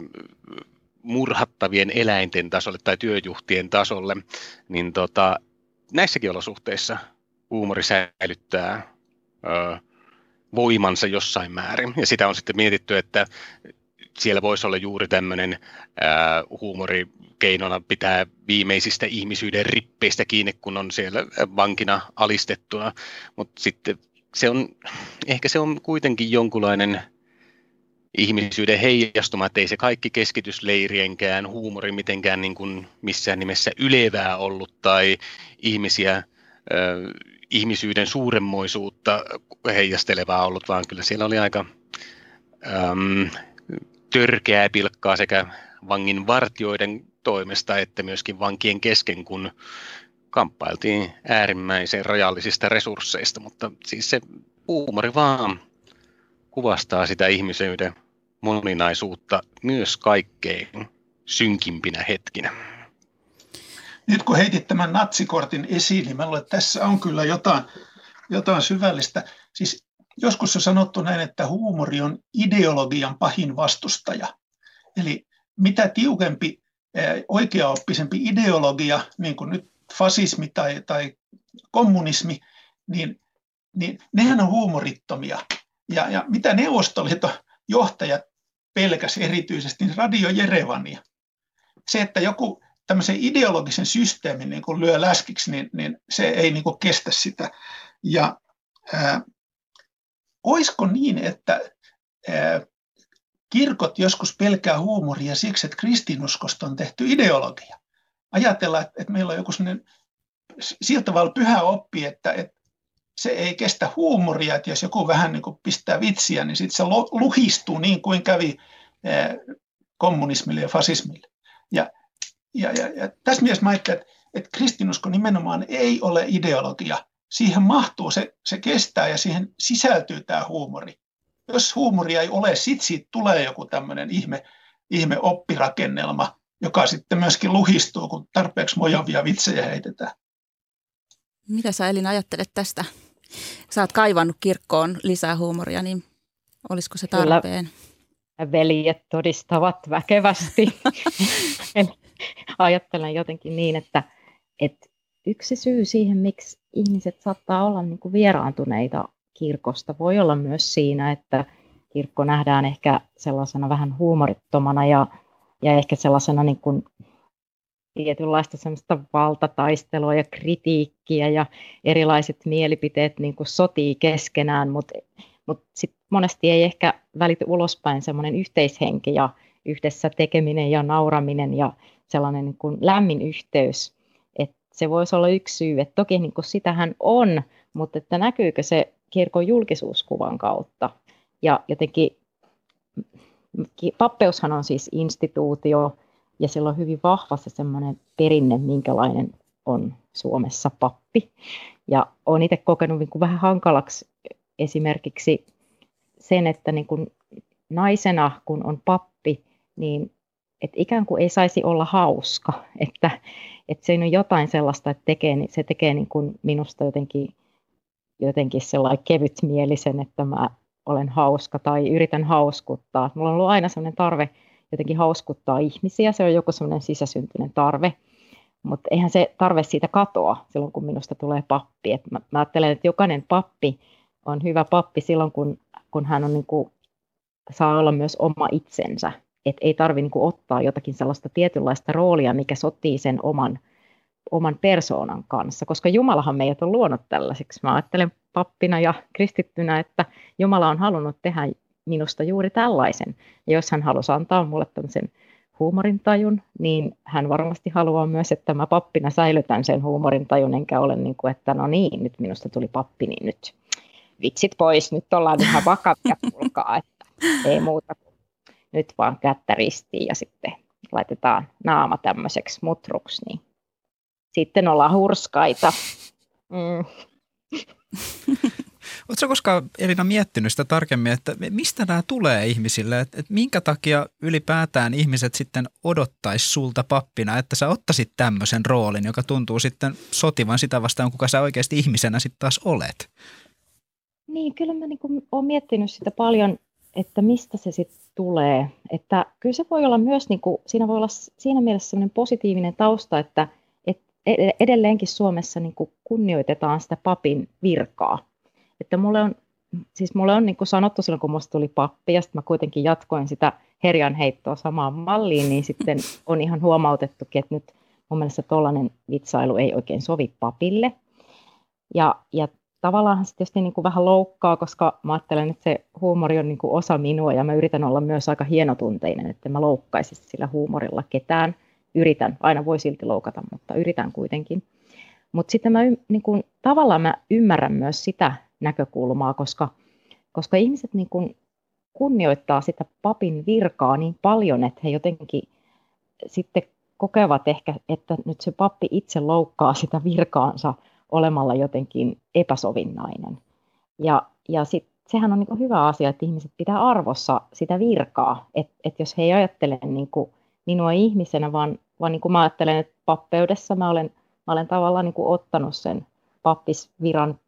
Speaker 3: murhattavien eläinten tasolle tai työjuhtien tasolle, niin tota, näissäkin olosuhteissa huumori säilyttää voimansa jossain määrin. Ja sitä on sitten mietitty, että siellä voisi olla juuri tämmöinen huumori keinona pitää viimeisistä ihmisyyden rippeistä kiinni, kun on siellä vankina alistettuna. Mutta sitten se on, ehkä se on kuitenkin jonkunlainen ihmisyyden heijastuma, että ei se kaikki keskitysleirienkään huumori mitenkään niin kuin missään nimessä ylevää ollut tai ihmisiä ihmisyyden suuremmoisuutta heijastelevaa ollut, vaan kyllä siellä oli aika äm, törkeää pilkkaa sekä vangin vartioiden toimesta että myöskin vankien kesken, kun kamppailtiin äärimmäisen rajallisista resursseista, mutta siis se huumori vaan kuvastaa sitä ihmisyyden moninaisuutta myös kaikkein synkimpinä hetkinä
Speaker 4: nyt kun heitit tämän natsikortin esiin, niin mä luulen, että tässä on kyllä jotain, jotain syvällistä. Siis joskus on sanottu näin, että huumori on ideologian pahin vastustaja. Eli mitä tiukempi, oikeaoppisempi ideologia, niin kuin nyt fasismi tai, tai kommunismi, niin, niin nehän on huumorittomia. Ja, ja mitä Neuvostoliiton johtajat pelkäs erityisesti, niin Radio Jerevania. Se, että joku tämmöisen ideologisen systeemin niin kuin lyö läskiksi, niin, niin se ei niin kuin kestä sitä. Ja ää, olisiko niin, että ää, kirkot joskus pelkää huumoria siksi, että kristinuskosta on tehty ideologia? Ajatellaan, että, että meillä on joku sellainen sillä tavalla pyhä oppi, että, että se ei kestä huumoria, että jos joku vähän niin kuin pistää vitsiä, niin sitten se luhistuu niin kuin kävi kommunismille ja fasismille. Ja ja, ja, ja tässä mielessä mä ajattelen, että, että kristinusko nimenomaan ei ole ideologia. Siihen mahtuu, se, se kestää ja siihen sisältyy tämä huumori. Jos huumoria ei ole, sitten siitä tulee joku tämmöinen ihme, ihme oppirakennelma, joka sitten myöskin luhistuu, kun tarpeeksi mojavia vitsejä heitetään.
Speaker 1: Mitä sä Elina ajattelet tästä? Sä oot kaivannut kirkkoon lisää huumoria, niin olisiko se tarpeen?
Speaker 5: Kyllä veljet todistavat väkevästi. ajattelen jotenkin niin, että, että yksi syy siihen, miksi ihmiset saattaa olla niin kuin vieraantuneita kirkosta, voi olla myös siinä, että kirkko nähdään ehkä sellaisena vähän huumorittomana ja, ja ehkä sellaisena niin kuin tietynlaista semmoista valtataistelua ja kritiikkiä ja erilaiset mielipiteet niin kuin sotii keskenään, mutta mut sit monesti ei ehkä välity ulospäin semmoinen yhteishenki ja yhdessä tekeminen ja nauraminen ja sellainen niin kuin lämmin yhteys. Että se voisi olla yksi syy, että toki niin kuin sitähän on, mutta että näkyykö se kirkon julkisuuskuvan kautta. Ja jotenkin pappeushan on siis instituutio, ja sillä on hyvin vahva se semmoinen perinne, minkälainen on Suomessa pappi. Ja olen itse kokenut niin kuin vähän hankalaksi esimerkiksi sen, että niin kuin naisena, kun on pappi, niin että ikään kuin ei saisi olla hauska, että, että se on jotain sellaista, että tekee, se tekee niin kuin minusta jotenkin, jotenkin sellainen kevytmielisen, että mä olen hauska tai yritän hauskuttaa. Mulla on ollut aina sellainen tarve jotenkin hauskuttaa ihmisiä, se on joku sellainen sisäsyntyinen tarve, mutta eihän se tarve siitä katoa silloin, kun minusta tulee pappi. Et mä, mä ajattelen, että jokainen pappi on hyvä pappi silloin, kun, kun hän on niin kuin, saa olla myös oma itsensä. Et ei tarvitse niin ottaa jotakin sellaista tietynlaista roolia, mikä sotii sen oman, oman persoonan kanssa, koska Jumalahan meidät on luonut tällaiseksi. Mä ajattelen pappina ja kristittynä, että Jumala on halunnut tehdä minusta juuri tällaisen. Ja jos hän halusi antaa mulle tämmöisen huumorintajun, niin hän varmasti haluaa myös, että mä pappina säilytän sen huumorintajun, enkä ole niin kuin, että no niin, nyt minusta tuli pappi, niin nyt vitsit pois, nyt ollaan ihan vakavia, kuulkaa, että ei muuta nyt vaan kättä ristiin ja sitten laitetaan naama tämmöiseksi mutruksi, niin sitten ollaan hurskaita. Mm.
Speaker 2: Oletko koskaan Elina miettinyt sitä tarkemmin, että mistä nämä tulee ihmisille, että, että minkä takia ylipäätään ihmiset sitten odottaisi sulta pappina, että sä ottaisit tämmöisen roolin, joka tuntuu sitten sotivan sitä vastaan, kuka sä oikeasti ihmisenä sitten taas olet?
Speaker 5: Niin, kyllä mä niin olen miettinyt sitä paljon, että mistä se sitten tulee. Että kyllä se voi olla myös, niin kuin, siinä voi olla siinä mielessä sellainen positiivinen tausta, että, että edelleenkin Suomessa niin kuin kunnioitetaan sitä papin virkaa että mulle on, siis mulle on niin kuin sanottu silloin, kun musta tuli pappi, ja sitten mä kuitenkin jatkoin sitä herjan heittoa samaan malliin, niin sitten on ihan huomautettukin, että nyt mun mielestä tollainen vitsailu ei oikein sovi papille. Ja, ja tavallaan se tietysti niin kuin vähän loukkaa, koska mä ajattelen, että se huumori on niin kuin osa minua ja mä yritän olla myös aika hienotunteinen, että mä loukkaisin sillä huumorilla ketään. Yritän, aina voi silti loukata, mutta yritän kuitenkin. Mutta sitten mä niin kuin, tavallaan mä ymmärrän myös sitä näkökulmaa, koska, koska ihmiset niin kuin kunnioittaa sitä papin virkaa niin paljon, että he jotenkin sitten kokevat ehkä, että nyt se pappi itse loukkaa sitä virkaansa olemalla jotenkin epäsovinnainen. Ja, ja sit, sehän on niin hyvä asia, että ihmiset pitää arvossa sitä virkaa, että et jos he ei ajattele niin kuin minua ihmisenä, vaan, vaan niin kuin mä ajattelen, että pappeudessa mä olen, mä olen tavallaan niin kuin ottanut sen pappisviran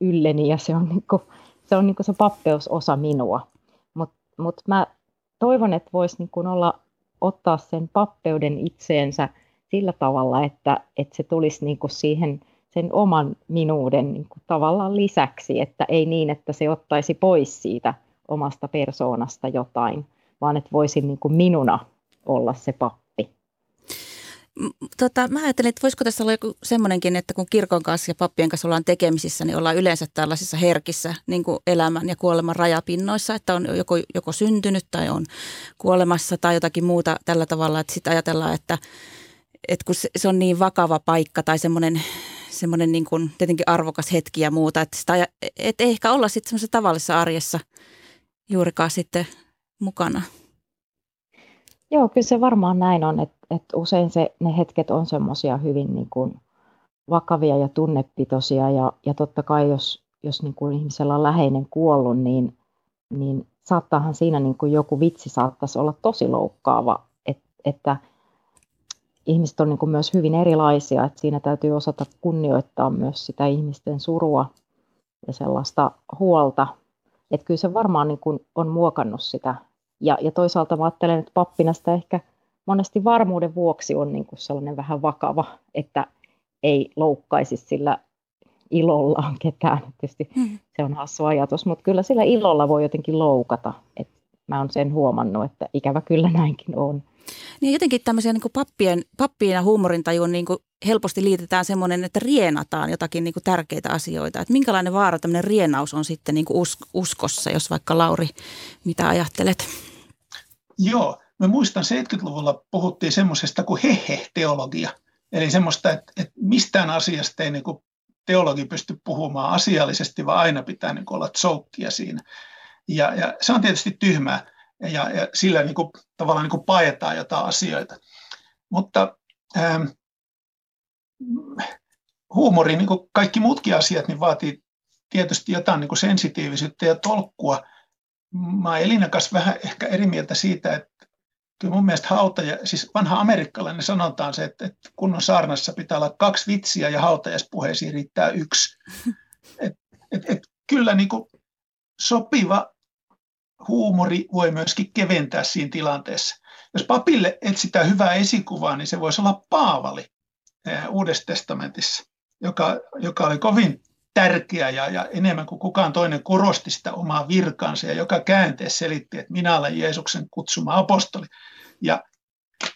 Speaker 5: ylleni ja se on, niin kuin, se, on niin kuin se pappeus osa minua. Mutta mut mä toivon, että voisi niin olla, ottaa sen pappeuden itseensä sillä tavalla, että, että se tulisi niin kuin siihen sen oman minuuden niin kuin tavallaan lisäksi, että ei niin, että se ottaisi pois siitä omasta persoonasta jotain, vaan että voisin niin kuin minuna olla se pappi.
Speaker 1: Tota, mä ajattelin, että voisiko tässä olla joku semmoinenkin, että kun kirkon kanssa ja pappien kanssa ollaan tekemisissä, niin ollaan yleensä tällaisissa herkissä niin kuin elämän ja kuoleman rajapinnoissa, että on joko, joko syntynyt tai on kuolemassa tai jotakin muuta tällä tavalla, että sitten ajatellaan, että, että kun se on niin vakava paikka tai semmoinen, semmoinen niin kuin tietenkin arvokas hetki ja muuta, että, sitä, että ei ehkä olla sitten semmoisessa tavallisessa arjessa juurikaan sitten mukana.
Speaker 5: Joo, kyllä se varmaan näin on, että, että usein se, ne hetket on semmoisia hyvin niin kuin vakavia ja tunnepitoisia ja, ja totta kai jos, jos niin kuin ihmisellä on läheinen kuollut, niin, niin saattaahan siinä niin kuin joku vitsi saattaisi olla tosi loukkaava, Et, että ihmiset on niin kuin myös hyvin erilaisia, että siinä täytyy osata kunnioittaa myös sitä ihmisten surua ja sellaista huolta. Että kyllä se varmaan niin kuin on muokannut sitä ja, ja toisaalta mä ajattelen, että pappina sitä ehkä monesti varmuuden vuoksi on niin kuin sellainen vähän vakava, että ei loukkaisi sillä ilollaan ketään. Tietysti hmm. se on hassu ajatus, mutta kyllä sillä ilolla voi jotenkin loukata. Et mä oon sen huomannut, että ikävä kyllä näinkin on.
Speaker 1: Niin jotenkin tämmöisiä niin pappien, pappien ja huumorintajuun niin helposti liitetään semmoinen, että rienataan jotakin niin tärkeitä asioita. Että minkälainen vaara tämmöinen rienaus on sitten niin kuin uskossa, jos vaikka Lauri, mitä ajattelet?
Speaker 4: Joo, mä muistan 70-luvulla puhuttiin semmoisesta kuin hehe-teologia. Eli semmoista, että, että mistään asiasta ei niin teologi pysty puhumaan asiallisesti, vaan aina pitää niin olla tsoukkia siinä. Ja, ja se on tietysti tyhmää. Ja, ja sillä niin kuin, tavallaan niin kuin paetaan jotain asioita. Mutta ähm, huumori, niin kuin kaikki muutkin asiat, niin vaatii tietysti jotain niin kuin sensitiivisyyttä ja tolkkua. Mä olen Elina kanssa vähän ehkä eri mieltä siitä, että kyllä mun mielestä hautaja, siis vanha amerikkalainen sanotaan se, että, että kunnon saarnassa pitää olla kaksi vitsiä ja hautajaspuheisiin riittää yksi. Et, et, et, kyllä niin kuin sopiva huumori voi myöskin keventää siinä tilanteessa. Jos papille etsitään hyvää esikuvaa, niin se voisi olla Paavali Uudessa testamentissa, joka, joka oli kovin tärkeä ja, ja enemmän kuin kukaan toinen korosti sitä omaa virkaansa ja joka käänteessä selitti, että minä olen Jeesuksen kutsuma apostoli. Ja,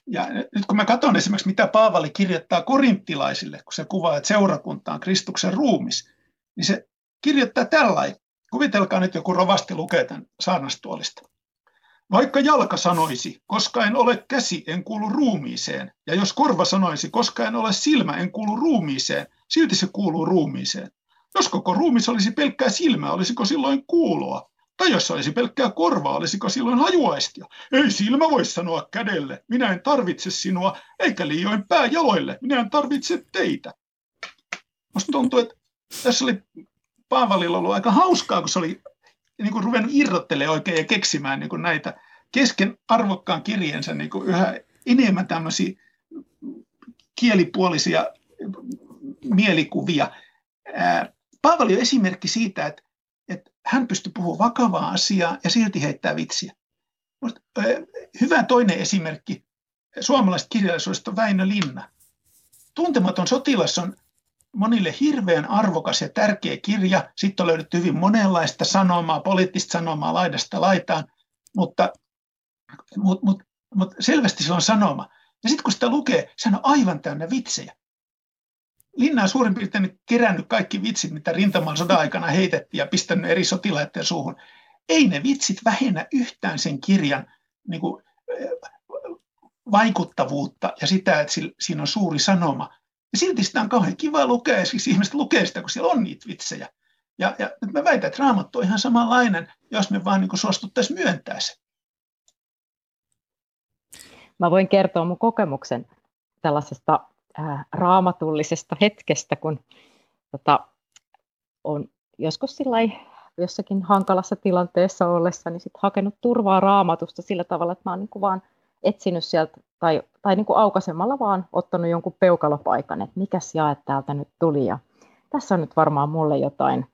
Speaker 4: ja nyt kun mä katson esimerkiksi, mitä Paavali kirjoittaa korinttilaisille, kun se kuvaa, että seurakunta on Kristuksen ruumis, niin se kirjoittaa tällainen. Kuvitelkaa nyt joku rovasti lukee tämän saarnastuolista. Vaikka jalka sanoisi, koska en ole käsi, en kuulu ruumiiseen, ja jos korva sanoisi, koska en ole silmä, en kuulu ruumiiseen, silti se kuuluu ruumiiseen. Jos koko ruumis olisi pelkkää silmää, olisiko silloin kuuloa? Tai jos olisi pelkkää korvaa, olisiko silloin hajuaistia? Ei silmä voi sanoa kädelle, minä en tarvitse sinua, eikä liioin pää jaloille, minä en tarvitse teitä. Musta tuntuu, että tässä oli Paavalilla ollut aika hauskaa, kun se oli niin kuin ruvennut irrottelemaan oikein ja keksimään niin kuin näitä kesken arvokkaan kirjeensa niin kuin yhä enemmän tämmöisiä kielipuolisia mielikuvia. Paavali on esimerkki siitä, että, että hän pystyy puhumaan vakavaa asiaa ja silti heittää vitsiä. Hyvä toinen esimerkki suomalaisesta kirjallisuudesta on Väinö Linna. Tuntematon sotilas on monille hirveän arvokas ja tärkeä kirja. Sitten on löydetty hyvin monenlaista sanomaa, poliittista sanomaa laidasta laitaan, mutta, mutta, mutta, mutta selvästi se on sanoma. Ja sitten kun sitä lukee, se on aivan täynnä vitsejä. Linna on suurin piirtein kerännyt kaikki vitsit, mitä rintamaan sodan aikana heitettiin ja pistänyt eri sotilaiden suuhun. Ei ne vitsit vähennä yhtään sen kirjan niin kuin, vaikuttavuutta ja sitä, että siinä on suuri sanoma. Ja silti sitä on kauhean kiva lukea, ja siis ihmiset lukee sitä, kun siellä on niitä vitsejä. Ja, ja nyt mä väitän, että raamattu on ihan samanlainen, jos me vaan niin suostuttaisiin myöntää se.
Speaker 5: Mä voin kertoa mun kokemuksen tällaisesta ää, raamatullisesta hetkestä, kun tota, on joskus sillai, jossakin hankalassa tilanteessa ollessa, niin sit hakenut turvaa raamatusta sillä tavalla, että mä oon niin vaan etsinyt sieltä tai, tai niin kuin aukaisemalla vaan ottanut jonkun peukalopaikan, että mikäs jae täältä nyt tuli. Ja tässä on nyt varmaan mulle jotain,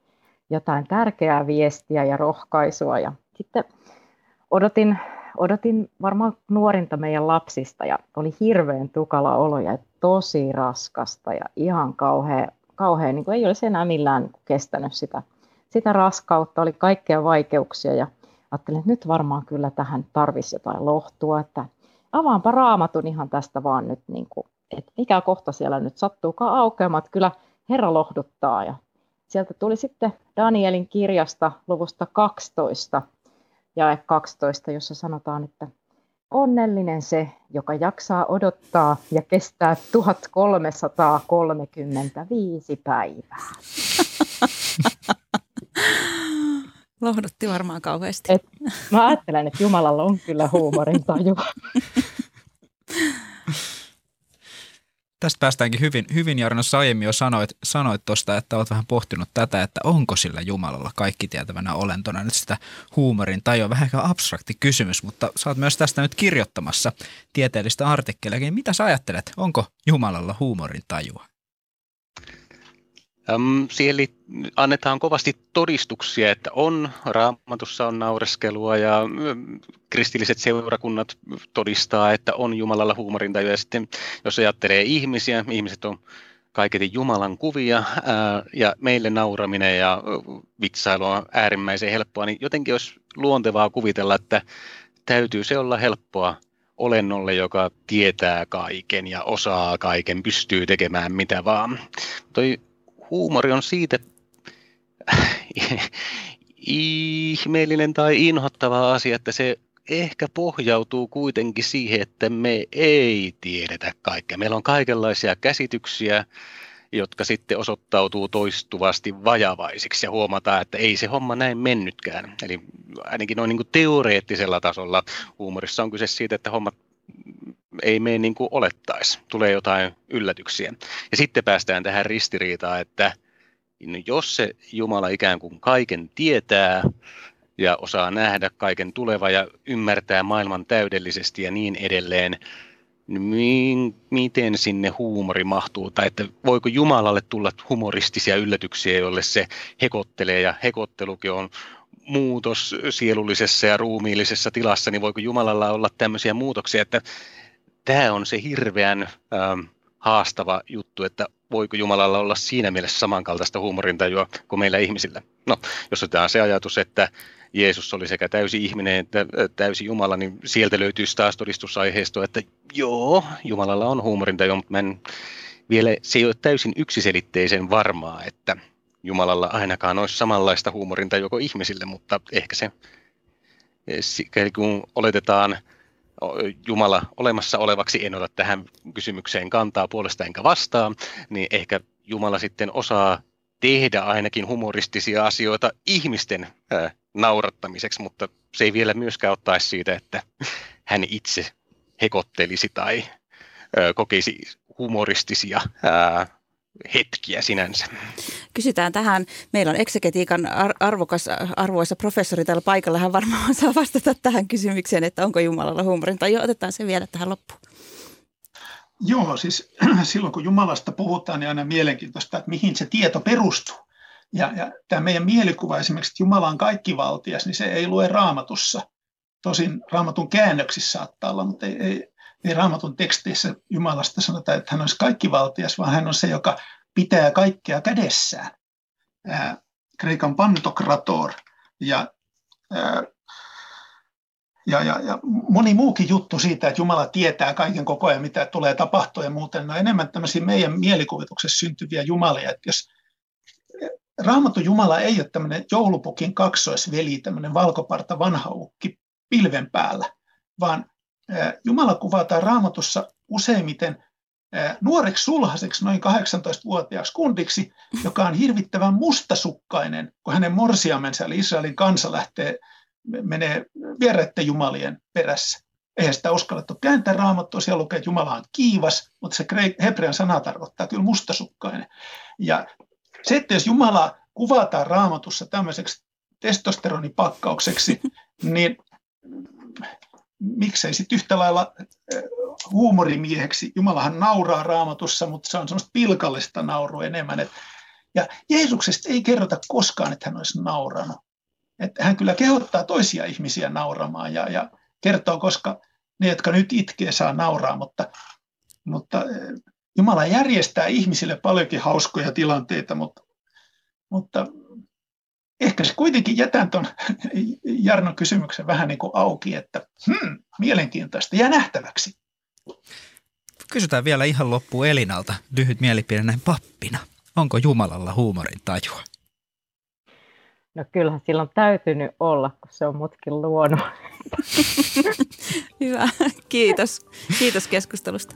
Speaker 5: jotain tärkeää viestiä ja rohkaisua. Ja sitten odotin, odotin varmaan nuorinta meidän lapsista ja oli hirveän tukala olo ja tosi raskasta ja ihan kauhea, kauhea niin kuin ei olisi enää millään kestänyt sitä, sitä raskautta, oli kaikkea vaikeuksia ja ajattelin, että nyt varmaan kyllä tähän tarvisi jotain lohtua, että avaanpa raamatun ihan tästä vaan nyt, niin kuin, että mikä kohta siellä nyt sattuukaan aukeamaan, että kyllä Herra lohduttaa. Ja sieltä tuli sitten Danielin kirjasta luvusta 12, jae 12, jossa sanotaan, että onnellinen se, joka jaksaa odottaa ja kestää 1335 päivää.
Speaker 1: Lohdutti varmaan kauheasti.
Speaker 5: Et mä ajattelen, että Jumalalla on kyllä huumorin taju.
Speaker 2: Tästä päästäänkin hyvin, hyvin Jarno, aiemmin jo sanoit, sanoit tuosta, että olet vähän pohtinut tätä, että onko sillä Jumalalla kaikki tietävänä olentona nyt sitä huumorin tajua. Vähän abstrakti kysymys, mutta saat myös tästä nyt kirjoittamassa tieteellistä artikkeleja. Mitä sä ajattelet, onko Jumalalla huumorin tajua?
Speaker 3: Siihen annetaan kovasti todistuksia, että on, raamatussa on naureskelua ja kristilliset seurakunnat todistaa, että on Jumalalla huumorintaju. Ja sitten jos ajattelee ihmisiä, ihmiset on kaiketi Jumalan kuvia ää, ja meille nauraminen ja vitsailu on äärimmäisen helppoa, niin jotenkin olisi luontevaa kuvitella, että täytyy se olla helppoa olennolle, joka tietää kaiken ja osaa kaiken, pystyy tekemään mitä vaan. Toi huumori on siitä ihmeellinen tai inhottava asia, että se ehkä pohjautuu kuitenkin siihen, että me ei tiedetä kaikkea. Meillä on kaikenlaisia käsityksiä jotka sitten osoittautuu toistuvasti vajavaisiksi ja huomataan, että ei se homma näin mennytkään. Eli ainakin noin niin teoreettisella tasolla huumorissa on kyse siitä, että hommat ei mene niin kuin olettaisi, tulee jotain yllätyksiä. Ja sitten päästään tähän ristiriitaan, että no jos se Jumala ikään kuin kaiken tietää ja osaa nähdä kaiken tuleva ja ymmärtää maailman täydellisesti ja niin edelleen, niin miten sinne huumori mahtuu, tai että voiko Jumalalle tulla humoristisia yllätyksiä, joille se hekottelee, ja hekottelukin on muutos sielullisessa ja ruumiillisessa tilassa, niin voiko Jumalalla olla tämmöisiä muutoksia, että tämä on se hirveän ähm, haastava juttu, että voiko Jumalalla olla siinä mielessä samankaltaista huumorintajua kuin meillä ihmisillä. No, jos otetaan se ajatus, että Jeesus oli sekä täysi ihminen että täysi Jumala, niin sieltä löytyisi taas todistusaiheisto, että joo, Jumalalla on huumorintaju, mutta mä en, vielä se ei ole täysin yksiselitteisen varmaa, että Jumalalla ainakaan olisi samanlaista huumorintajua kuin ihmisille, mutta ehkä se, kun oletetaan Jumala olemassa olevaksi, en ota tähän kysymykseen kantaa puolesta enkä vastaan, niin ehkä Jumala sitten osaa tehdä ainakin humoristisia asioita ihmisten naurattamiseksi, mutta se ei vielä myöskään ottaisi siitä, että hän itse hekottelisi tai ää, kokisi humoristisia hetkiä sinänsä.
Speaker 1: Kysytään tähän. Meillä on eksegetiikan arvokas, arvoisa professori täällä paikalla. Hän varmaan saa vastata tähän kysymykseen, että onko Jumalalla huumorin. Tai otetaan se vielä tähän loppuun.
Speaker 4: Joo, siis silloin kun Jumalasta puhutaan, niin aina mielenkiintoista, että mihin se tieto perustuu. Ja, ja tämä meidän mielikuva esimerkiksi, että Jumala on kaikkivaltias, niin se ei lue raamatussa. Tosin raamatun käännöksissä saattaa olla, mutta ei, ei, ei raamatun teksteissä Jumalasta sanota, että hän olisi kaikkivaltias, vaan hän on se, joka pitää kaikkea kädessään. Ää, Kreikan pantokrator ja, ää, ja, ja, ja moni muukin juttu siitä, että Jumala tietää kaiken koko ajan, mitä tulee tapahtua ja muuten. No enemmän tämmöisiä meidän mielikuvituksessa syntyviä jumalia. Että jos Raamattu Jumala ei ole tämmöinen joulupukin kaksoisveli, tämmöinen valkoparta vanha ukki pilven päällä, vaan Jumala kuvataan raamatussa useimmiten nuoreksi sulhaseksi noin 18-vuotiaaksi kundiksi, joka on hirvittävän mustasukkainen, kun hänen morsiamensa eli Israelin kansa lähtee, menee vieraiden jumalien perässä. Eihän sitä uskallettu kääntää raamattua, siellä lukee, että Jumala on kiivas, mutta se hebrean sana tarkoittaa kyllä mustasukkainen. Ja se, että jos Jumala kuvataan raamatussa tämmöiseksi testosteronipakkaukseksi, niin miksei sitten yhtä lailla eh, huumorimieheksi. Jumalahan nauraa raamatussa, mutta se on semmoista pilkallista naurua enemmän. Et, ja Jeesuksesta ei kerrota koskaan, että hän olisi nauranut. Että hän kyllä kehottaa toisia ihmisiä nauramaan ja, ja kertoo, koska ne, jotka nyt itkee, saa nauraa, mutta, mutta eh, Jumala järjestää ihmisille paljonkin hauskoja tilanteita, mutta, mutta ehkä se kuitenkin jätän tuon Jarnon kysymyksen vähän niin kuin auki, että hmm, mielenkiintoista ja nähtäväksi.
Speaker 2: Kysytään vielä ihan loppuun Elinalta lyhyt mielipide näin pappina. Onko Jumalalla huumorin tajua?
Speaker 5: No kyllähän silloin täytynyt olla, kun se on mutkin luonut.
Speaker 1: Hyvä, kiitos. Kiitos keskustelusta.